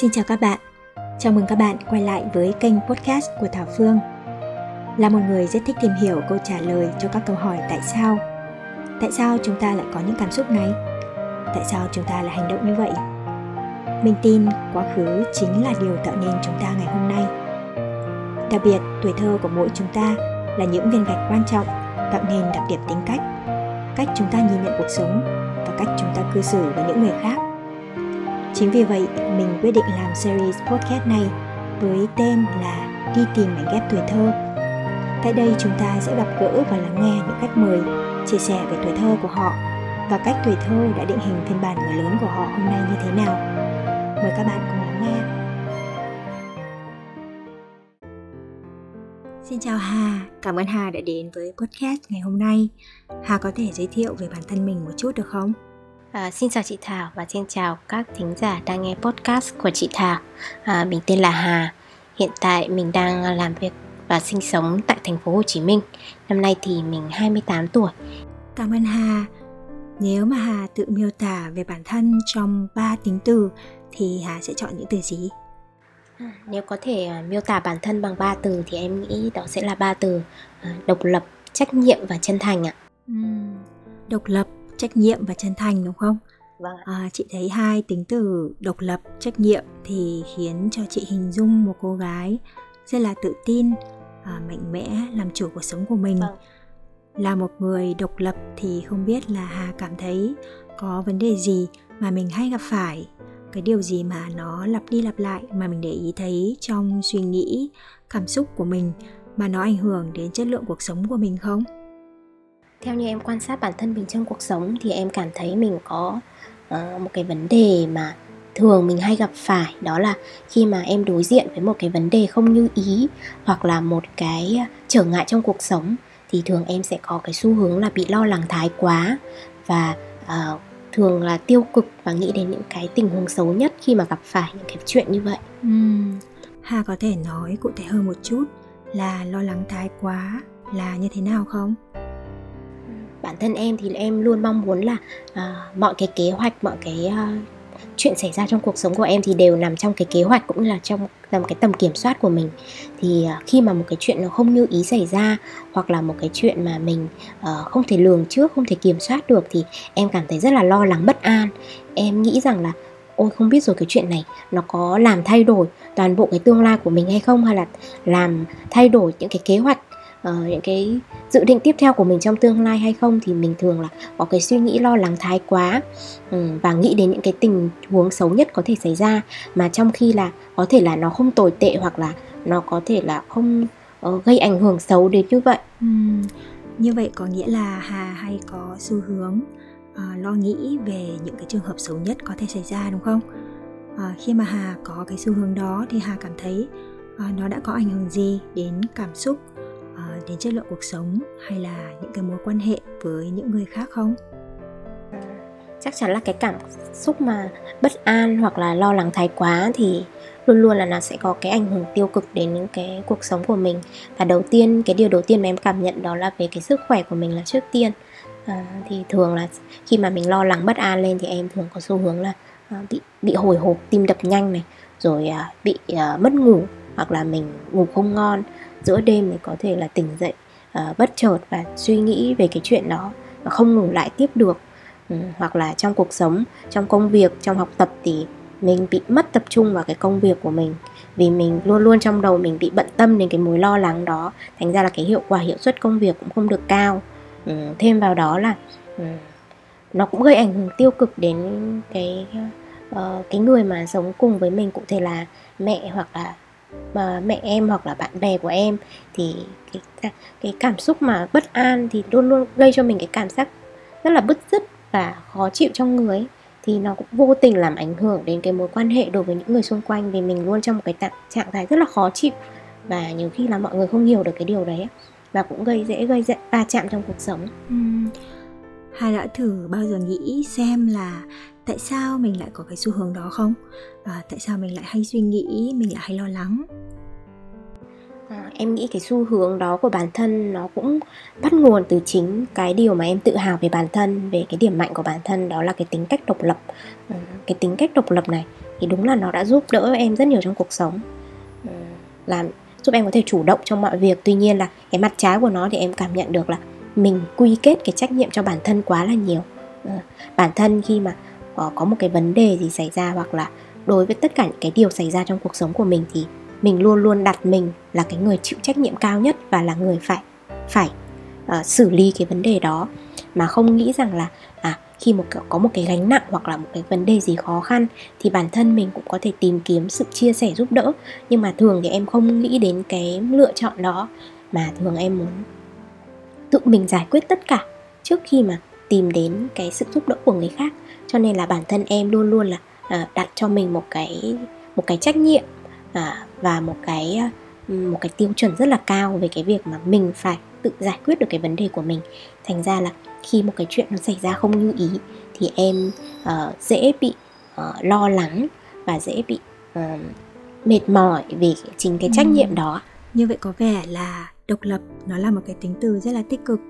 Xin chào các bạn. Chào mừng các bạn quay lại với kênh podcast của Thảo Phương. Là một người rất thích tìm hiểu câu trả lời cho các câu hỏi tại sao. Tại sao chúng ta lại có những cảm xúc này? Tại sao chúng ta lại hành động như vậy? Mình tin quá khứ chính là điều tạo nên chúng ta ngày hôm nay. Đặc biệt, tuổi thơ của mỗi chúng ta là những viên gạch quan trọng tạo nên đặc điểm tính cách, cách chúng ta nhìn nhận cuộc sống và cách chúng ta cư xử với những người khác Chính vì vậy, mình quyết định làm series podcast này với tên là Đi tìm mảnh ghép tuổi thơ. Tại đây chúng ta sẽ gặp gỡ và lắng nghe những khách mời chia sẻ về tuổi thơ của họ và cách tuổi thơ đã định hình phiên bản người lớn của họ hôm nay như thế nào. Mời các bạn cùng lắng nghe. Xin chào Hà, cảm ơn Hà đã đến với podcast ngày hôm nay. Hà có thể giới thiệu về bản thân mình một chút được không? À, xin chào chị Thảo và xin chào các thính giả đang nghe podcast của chị Thảo. À, mình tên là Hà. Hiện tại mình đang làm việc và sinh sống tại thành phố Hồ Chí Minh. Năm nay thì mình 28 tuổi. Cảm ơn Hà. Nếu mà Hà tự miêu tả về bản thân trong 3 tính từ thì Hà sẽ chọn những từ gì? À, nếu có thể uh, miêu tả bản thân bằng 3 từ thì em nghĩ đó sẽ là ba từ độc lập, trách nhiệm và chân thành ạ. Uhm, độc lập, trách nhiệm và chân thành đúng không? Vâng à, chị thấy hai tính từ độc lập trách nhiệm thì khiến cho chị hình dung một cô gái rất là tự tin à, mạnh mẽ làm chủ cuộc sống của mình. Vâng. là một người độc lập thì không biết là hà cảm thấy có vấn đề gì mà mình hay gặp phải. Cái điều gì mà nó lặp đi lặp lại mà mình để ý thấy trong suy nghĩ cảm xúc của mình mà nó ảnh hưởng đến chất lượng cuộc sống của mình không theo như em quan sát bản thân mình trong cuộc sống thì em cảm thấy mình có uh, một cái vấn đề mà thường mình hay gặp phải đó là khi mà em đối diện với một cái vấn đề không như ý hoặc là một cái trở ngại trong cuộc sống thì thường em sẽ có cái xu hướng là bị lo lắng thái quá và uh, thường là tiêu cực và nghĩ đến những cái tình huống xấu nhất khi mà gặp phải những cái chuyện như vậy. Uhm, Hà có thể nói cụ thể hơn một chút là lo lắng thái quá là như thế nào không? Bản thân em thì em luôn mong muốn là uh, mọi cái kế hoạch mọi cái uh, chuyện xảy ra trong cuộc sống của em thì đều nằm trong cái kế hoạch cũng là trong tầm cái tầm kiểm soát của mình. Thì uh, khi mà một cái chuyện nó không như ý xảy ra hoặc là một cái chuyện mà mình uh, không thể lường trước không thể kiểm soát được thì em cảm thấy rất là lo lắng bất an. Em nghĩ rằng là ôi không biết rồi cái chuyện này nó có làm thay đổi toàn bộ cái tương lai của mình hay không? Hay là làm thay đổi những cái kế hoạch uh, những cái dự định tiếp theo của mình trong tương lai hay không thì mình thường là có cái suy nghĩ lo lắng thái quá. Um, và nghĩ đến những cái tình huống xấu nhất có thể xảy ra. Mà trong khi là có thể là nó không tồi tệ hoặc là nó có thể là không uh, gây ảnh hưởng xấu đến như vậy. Uhm, như vậy có nghĩa là hà hay có xu hướng uh, lo nghĩ về những cái trường hợp xấu nhất có thể xảy ra đúng không? Uh, khi mà hà có cái xu hướng đó thì hà cảm thấy à, nó đã có ảnh hưởng gì đến cảm xúc đến chất lượng cuộc sống hay là những cái mối quan hệ với những người khác không? Chắc chắn là cái cảm xúc mà bất an hoặc là lo lắng thái quá thì luôn luôn là nó sẽ có cái ảnh hưởng tiêu cực đến những cái cuộc sống của mình. Và đầu tiên cái điều đầu tiên mà em cảm nhận đó là về cái sức khỏe của mình là trước tiên. À, thì thường là khi mà mình lo lắng bất an lên thì em thường có xu hướng là à, bị bị hồi hộp tim đập nhanh này rồi à, bị à, mất ngủ hoặc là mình ngủ không ngon giữa đêm thì có thể là tỉnh dậy uh, bất chợt và suy nghĩ về cái chuyện đó và không ngủ lại tiếp được. Ừ, hoặc là trong cuộc sống trong công việc trong học tập thì mình bị mất tập trung vào cái công việc của mình. Vì mình luôn luôn trong đầu mình bị bận tâm đến cái mối lo lắng đó thành ra là cái hiệu quả hiệu suất công việc cũng không được cao. Ừ, thêm vào đó là ừ, nó cũng gây ảnh hưởng tiêu cực đến cái uh, cái người mà sống cùng với mình cụ thể là mẹ hoặc là mà mẹ em hoặc là bạn bè của em, thì cái cái cảm xúc mà bất an thì luôn luôn gây cho mình cái cảm giác rất là bứt rứt và khó chịu trong người ấy. thì nó cũng vô tình làm ảnh hưởng đến cái mối quan hệ đối với những người xung quanh vì mình luôn trong một cái trạng thái rất là khó chịu và nhiều khi là mọi người không hiểu được cái điều đấy và cũng gây dễ, gây va chạm trong cuộc sống. Ừ. Hai đã thử bao giờ nghĩ xem là tại sao mình lại có cái xu hướng đó không? Và tại sao mình lại hay suy nghĩ mình lại hay lo lắng? À, em nghĩ cái xu hướng đó của bản thân nó cũng bắt nguồn từ chính cái điều mà em tự hào về bản thân về cái điểm mạnh của bản thân đó là cái tính cách độc lập. À, cái tính cách độc lập này thì đúng là nó đã giúp đỡ em rất nhiều trong cuộc sống. Ừ, Làm giúp em có thể chủ động trong mọi việc. Tuy nhiên là cái mặt trái của nó thì em cảm nhận được là mình quy kết cái trách nhiệm cho bản thân quá là nhiều. Ừ, bản thân khi mà có, có một cái vấn đề gì xảy ra hoặc là đối với tất cả những cái điều xảy ra trong cuộc sống của mình thì mình luôn luôn đặt mình là cái người chịu trách nhiệm cao nhất và là người phải phải uh, xử lý cái vấn đề đó. Mà không nghĩ rằng là à khi một có một cái gánh nặng hoặc là một cái vấn đề gì khó khăn thì bản thân mình cũng có thể tìm kiếm sự chia sẻ giúp đỡ. Nhưng mà thường thì em không nghĩ đến cái lựa chọn đó mà thường em muốn tự mình giải quyết tất cả trước khi mà tìm đến cái sự giúp đỡ của người khác cho nên là bản thân em luôn luôn là uh, đặt cho mình một cái một cái trách nhiệm uh, và một cái uh, một cái tiêu chuẩn rất là cao về cái việc mà mình phải tự giải quyết được cái vấn đề của mình. Thành ra là khi một cái chuyện nó xảy ra không như ý thì em uh, dễ bị uh, lo lắng và dễ bị uh, mệt mỏi vì chính cái trách nhiệm đó. Như vậy có vẻ là độc lập nó là một cái tính từ rất là tích cực.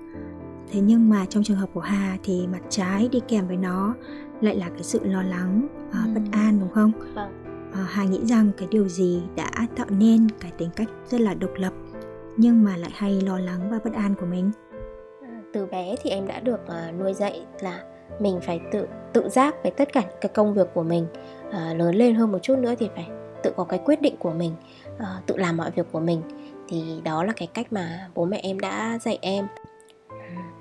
Thế nhưng mà trong trường hợp của hà thì mặt trái đi kèm với nó lại là cái sự lo lắng uh, ừ. bất an đúng không? Vâng. uh, hà nghĩ rằng cái điều gì đã tạo nên cái tính cách rất là độc lập nhưng mà lại hay lo lắng và bất an của mình? Từ bé thì em đã được uh, nuôi dạy là mình phải tự tự giác với tất cả cái công việc của mình. Uh, lớn lên hơn một chút nữa thì phải tự có cái quyết định của mình uh, tự làm mọi việc của mình. Thì đó là cái cách mà bố mẹ em đã dạy em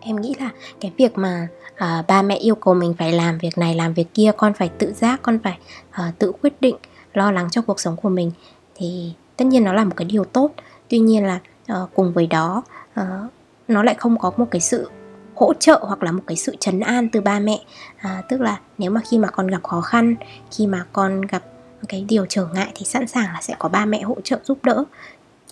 em nghĩ là cái việc mà uh, ba mẹ yêu cầu mình phải làm việc này làm việc kia con phải tự giác con phải uh, tự quyết định lo lắng cho cuộc sống của mình thì tất nhiên nó là một cái điều tốt. Tuy nhiên là uh, cùng với đó uh, nó lại không có một cái sự hỗ trợ hoặc là một cái sự chấn an từ ba mẹ. À, tức là nếu mà khi mà con gặp khó khăn khi mà con gặp cái điều trở ngại thì sẵn sàng là sẽ có ba mẹ hỗ trợ giúp đỡ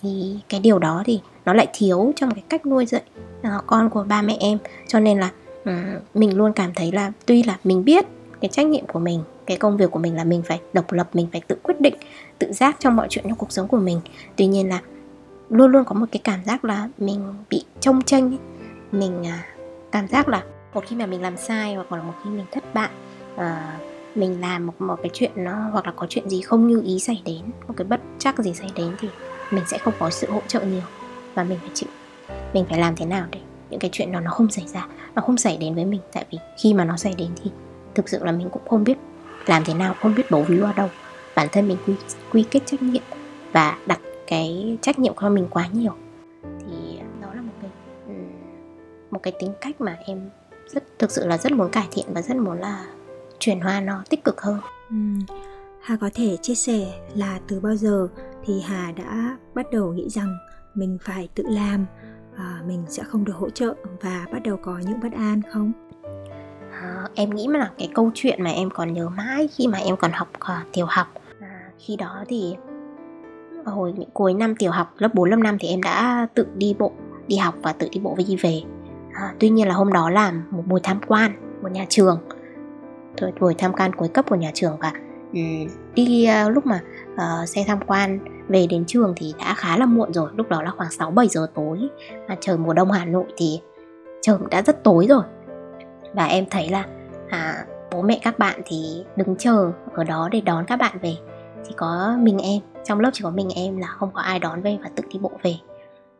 thì cái điều đó thì nó lại thiếu trong cái cách nuôi dạy à, con của ba mẹ em. Cho nên là ừ, mình luôn cảm thấy là tuy là mình biết cái trách nhiệm của mình, cái công việc của mình là mình phải độc lập, mình phải tự quyết định, tự giác trong mọi chuyện trong cuộc sống của mình. Tuy nhiên là luôn luôn có một cái cảm giác là mình bị trông tranh mình à, cảm giác là một khi mà mình làm sai hoặc là một khi mình thất bại ờ, mình làm một một cái chuyện nó hoặc là có chuyện gì không như ý xảy đến, một cái bất chắc gì xảy đến thì mình sẽ không có sự hỗ trợ nhiều và mình phải chịu. Mình phải làm thế nào để những cái chuyện đó nó không xảy ra nó không xảy đến với mình. Tại vì khi mà nó xảy đến thì thực sự là mình cũng không biết làm thế nào không biết bấu víu ở đâu. Bản thân mình quy, quy kết trách nhiệm và đặt cái trách nhiệm của mình quá nhiều. Thì đó là một cái ừ, một cái tính cách mà em rất thực sự là rất muốn cải thiện và rất muốn là chuyển hóa nó tích cực hơn. Ừ. Hà có thể chia sẻ là từ bao giờ thì Hà đã bắt đầu nghĩ rằng mình phải tự làm à, mình sẽ không được hỗ trợ và bắt đầu có những bất an không? À, em nghĩ mà là cái câu chuyện mà em còn nhớ mãi khi mà em còn học uh, tiểu học. À, khi đó thì hồi cuối năm tiểu học lớp 4 lớp 5 thì em đã tự đi bộ đi học và tự đi bộ đi về. À, tuy nhiên là hôm đó là một buổi tham quan của nhà trường. Buổi tham quan cuối cấp của nhà trường và um, đi uh, lúc mà uh, xe tham quan về đến trường thì đã khá là muộn rồi lúc đó là khoảng 6 7 giờ tối. Mà trời mùa đông Hà Nội thì trời đã rất tối rồi. Và em thấy là à, bố mẹ các bạn thì đứng chờ ở đó để đón các bạn về. Chỉ có mình em trong lớp chỉ có mình em là không có ai đón về và tự đi bộ về.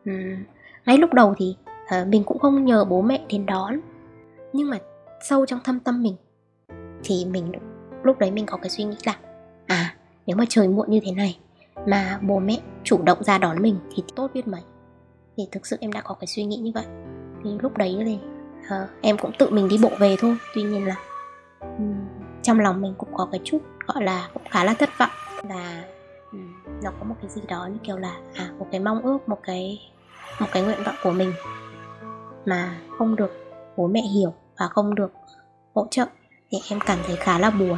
Uhm, ngay lúc đầu thì à, mình cũng không nhờ bố mẹ đến đón. Nhưng mà sâu trong thâm tâm mình thì mình lúc đấy mình có cái suy nghĩ là à nếu mà trời muộn như thế này mà bố mẹ chủ động ra đón mình thì tốt biết mấy. Thì thực sự em đã có cái suy nghĩ như vậy. Thì lúc đấy thì uh, em cũng tự mình đi bộ về thôi. Tuy nhiên là um, trong lòng mình cũng có cái chút gọi là cũng khá là thất vọng. Và um, nó có một cái gì đó như kiểu là à một cái mong ước một cái một cái nguyện vọng của mình mà không được bố mẹ hiểu và không được hỗ trợ thì em cảm thấy khá là buồn.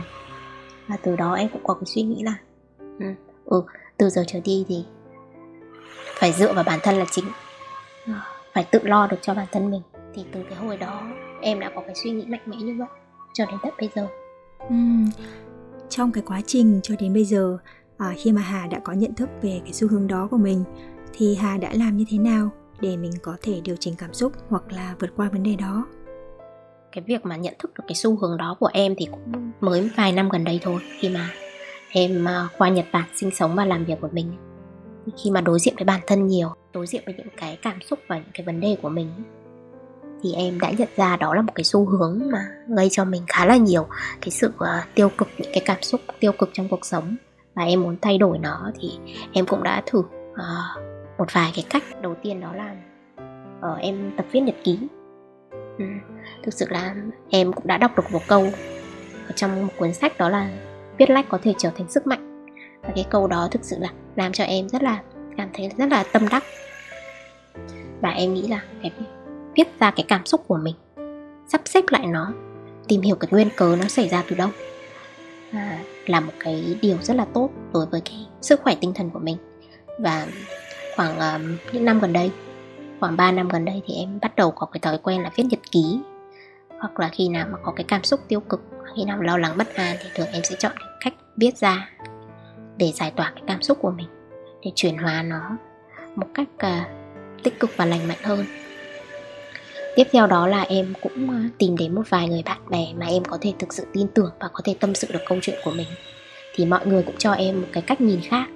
Và từ đó em cũng có cái suy nghĩ là ừ, ừ từ giờ trở đi thì phải dựa vào bản thân là chính. Phải tự lo được cho bản thân mình. Thì từ cái hồi đó em đã có cái suy nghĩ mạnh mẽ như vậy cho đến tận bây giờ. Uhm, trong cái quá trình cho đến bây giờ à, khi mà hà đã có nhận thức về cái xu hướng đó của mình thì hà đã làm như thế nào để mình có thể điều chỉnh cảm xúc hoặc là vượt qua vấn đề đó? Cái việc mà nhận thức được cái xu hướng đó của em thì cũng mới vài năm gần đây thôi khi mà em ờ, qua Nhật Bản sinh sống và làm việc của mình khi mà đối diện với bản thân nhiều đối diện với những cái cảm xúc và những cái vấn đề của mình thì em đã nhận ra đó là một cái xu hướng mà gây cho mình khá là nhiều cái sự uh, tiêu cực những cái cảm xúc tiêu cực trong cuộc sống. Và em muốn thay đổi nó thì em cũng đã thử uh, một vài cái cách. Đầu tiên đó là uh, em tập viết nhật ký. Ừ. thực sự là em cũng đã đọc được một câu ở trong một cuốn sách đó là viết lách có thể trở thành sức mạnh. Và cái câu đó thực sự là làm cho em rất là cảm thấy rất là tâm đắc. Và em nghĩ là cái viết ra cái cảm xúc của mình sắp xếp lại nó tìm hiểu cái nguyên cớ nó xảy ra từ đâu. À, là một cái điều rất là tốt đối với cái sức khỏe tinh thần của mình. Và khoảng um, những năm gần đây khoảng 3 năm gần đây thì em bắt đầu có cái thói quen là viết nhật ký. Hoặc là khi nào mà có cái cảm xúc tiêu cực khi nào lo lắng bất an thì thường em sẽ chọn viết ra để giải tỏa cái cảm xúc của mình để chuyển hóa nó một cách uh, tích cực và lành mạnh hơn. Tiếp theo đó là em cũng à, tìm đến một vài người bạn bè mà em có thể thực sự tin tưởng và có thể tâm sự được câu chuyện của mình. Thì mọi người cũng cho em một cái cách nhìn khác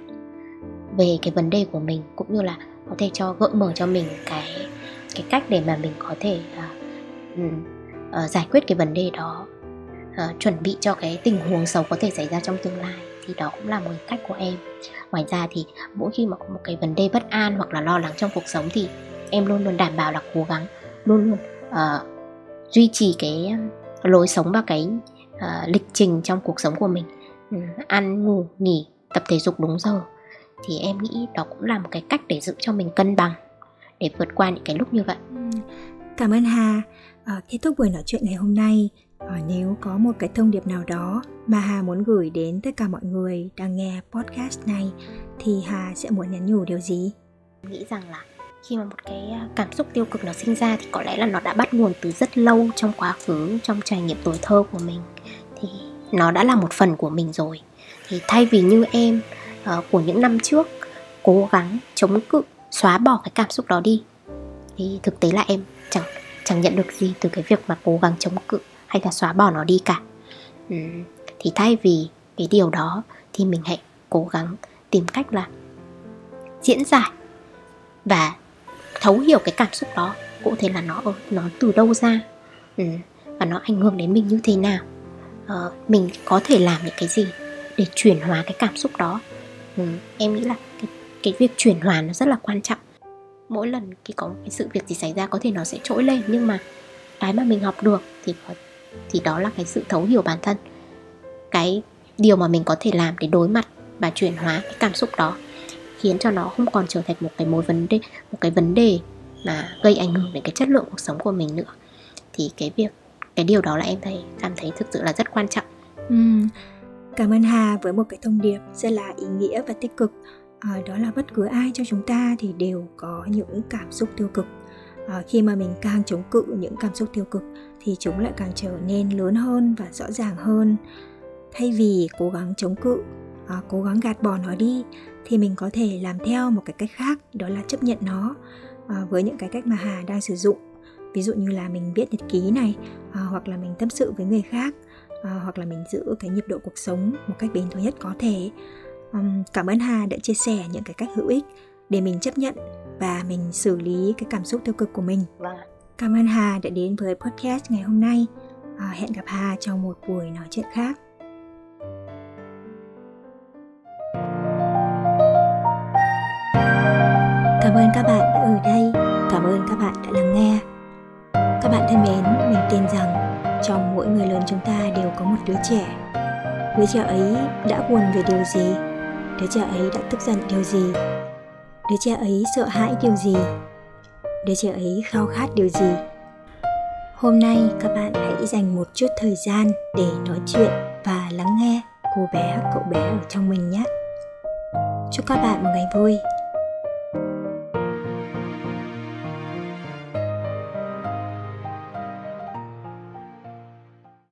về cái vấn đề của mình cũng như là có thể cho gợi mở cho mình cái cái cách để mà mình có thể uh, uh, giải quyết cái vấn đề đó uh, chuẩn bị cho cái tình huống xấu có thể xảy ra trong tương lai thì đó cũng là một cách của em. Ngoài ra thì mỗi khi mà có một cái vấn đề bất an hoặc là lo lắng trong cuộc sống thì em luôn luôn đảm bảo là cố gắng luôn luôn uh, duy trì cái lối sống và cái uh, lịch trình trong cuộc sống của mình. Uh, ăn ngủ nghỉ tập thể dục đúng giờ. Thì em nghĩ đó cũng là một cái cách để giữ cho mình cân bằng để vượt qua những cái lúc như vậy. Ừ, cảm ơn hà à, kết thúc buổi nói chuyện ngày hôm nay à, nếu có một cái thông điệp nào đó mà hà muốn gửi đến tất cả mọi người đang nghe podcast này thì hà sẽ muốn nhắn nhủ điều gì? Nghĩ rằng là khi mà một cái à, cảm xúc tiêu cực nó sinh ra thì có lẽ là nó đã bắt nguồn từ rất lâu trong quá khứ trong trải nghiệm tuổi thơ của mình. Thì nó đã là một phần của mình rồi. Thì thay vì như em uh, của những năm trước cố gắng chống cự xóa bỏ cái cảm xúc đó đi thì thực tế là em chẳng chẳng nhận được gì từ cái việc mà cố gắng chống cự hay là xóa bỏ nó đi cả. Ừ, thì thay vì cái điều đó thì mình hãy cố gắng tìm cách là diễn giải và thấu hiểu cái cảm xúc đó cụ thể là nó nó từ đâu ra ừ, và nó ảnh hưởng đến mình như thế nào. Ờ, mình có thể làm những cái gì để chuyển hóa cái cảm xúc đó. Ừ, em nghĩ là cái, cái việc chuyển hóa nó rất là quan trọng mỗi lần khi có cái sự việc gì xảy ra có thể nó sẽ trỗi lên nhưng mà cái mà mình học được thì có, thì đó là cái sự thấu hiểu bản thân. Cái điều mà mình có thể làm để đối mặt và chuyển hóa cái cảm xúc đó khiến cho nó không còn trở thành một cái mối vấn đề một cái vấn đề mà gây ảnh hưởng đến cái chất lượng cuộc sống của mình nữa. Thì cái việc cái điều đó là em thấy cảm thấy thực sự là rất quan trọng. Ừ. cảm ơn hà với một cái thông điệp rất là ý nghĩa và tích cực à, đó là bất cứ ai cho chúng ta thì đều có những cảm xúc tiêu cực. À, khi mà mình càng chống cự những cảm xúc tiêu cực thì chúng lại càng trở nên lớn hơn và rõ ràng hơn. Thay vì cố gắng chống cự à, cố gắng gạt bỏ nó đi thì mình có thể làm theo một cái cách khác đó là chấp nhận nó à, với những cái cách mà hà đang sử dụng. Ví dụ như là mình viết nhật ký này à, hoặc là mình tâm sự với người khác à, hoặc là mình giữ cái nhịp độ cuộc sống một cách bền vững nhất có thể um, cảm ơn hà đã chia sẻ những cái cách hữu ích để mình chấp nhận và mình xử lý cái cảm xúc tiêu cực của mình vâng cảm ơn hà đã đến với podcast ngày hôm nay à, hẹn gặp hà trong một buổi nói chuyện khác Cảm ơn các bạn đã ở đây, cảm ơn các bạn đã lắng nghe. Các bạn thân mến, mình tin rằng trong mỗi người lớn chúng ta đều có một đứa trẻ. Đứa trẻ ấy đã buồn về điều gì? Đứa trẻ ấy đã tức giận điều gì? Đứa trẻ ấy sợ hãi điều gì? Đứa trẻ ấy khao khát điều gì? Hôm nay các bạn hãy dành một chút thời gian để nói chuyện và lắng nghe cô bé, cậu bé ở trong mình nhé. Chúc các bạn một ngày vui